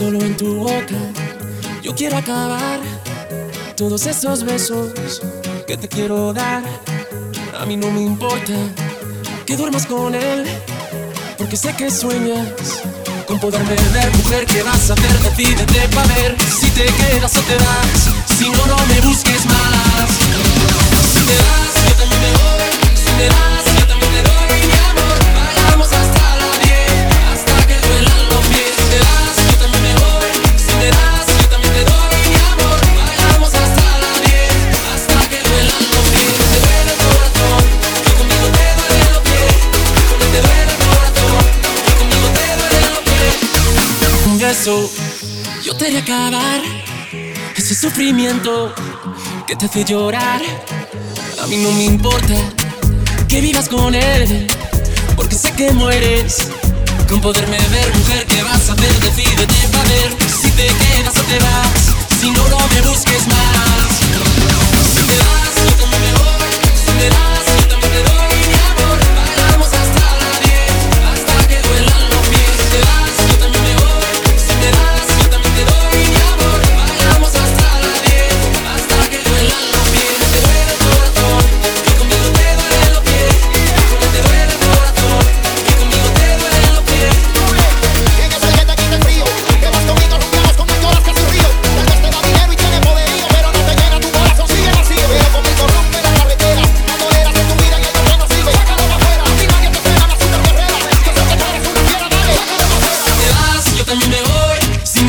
Solo en tu boca yo quiero acabar todos esos besos que te quiero dar. A mí no me importa que duermas con él, porque sé que sueñas con poderme ver, mujer. ¿Qué vas a hacer? Decídete para ver si te quedas o te vas. Si no, no me busques yo te haré acabar ese sufrimiento que te hace llorar. A mí no me importa que vivas con él, porque sé que mueres con poderme ver, mujer. ¿Qué vas a hacer? Decídete para ver si te quedas o te vas.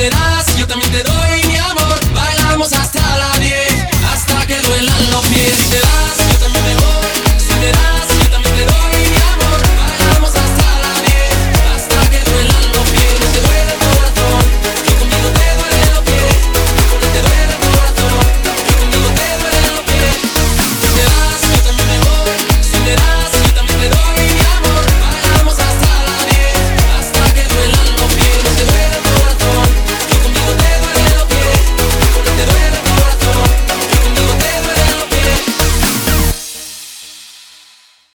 me das, yo también te doy mi amor. Bailamos hasta la